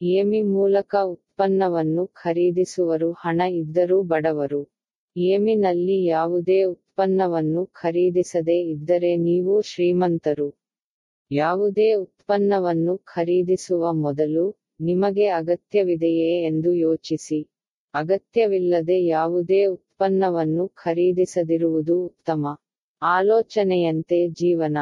ಎಮಿ ಮೂಲಕ ಉತ್ಪನ್ನವನ್ನು ಖರೀದಿಸುವರು, ಹಣ ಇದ್ದರೂ ಬಡವರು. ಎಮಿನಲ್ಲಿ ಯಾವುದೇ ಉತ್ಪನ್ನವನ್ನು ಖರೀದಿಸದೇ ಇದ್ದರೆ ನೀವು ಶ್ರೀಮಂತರು. ಯಾವುದೇ ಉತ್ಪನ್ನವನ್ನು ಖರೀದಿಸುವ ಮೊದಲು ನಿಮಗೆ ಅಗತ್ಯವಿದೆಯೇ ಎಂದು ಯೋಚಿಸಿ. ಅಗತ್ಯವಿಲ್ಲದೆ ಯಾವುದೇ ಉತ್ಪನ್ನವನ್ನು ಖರೀದಿಸದಿರುವುದು ಉತ್ತಮ. ಆಲೋಚನೆಯಂತೆ ಜೀವನ.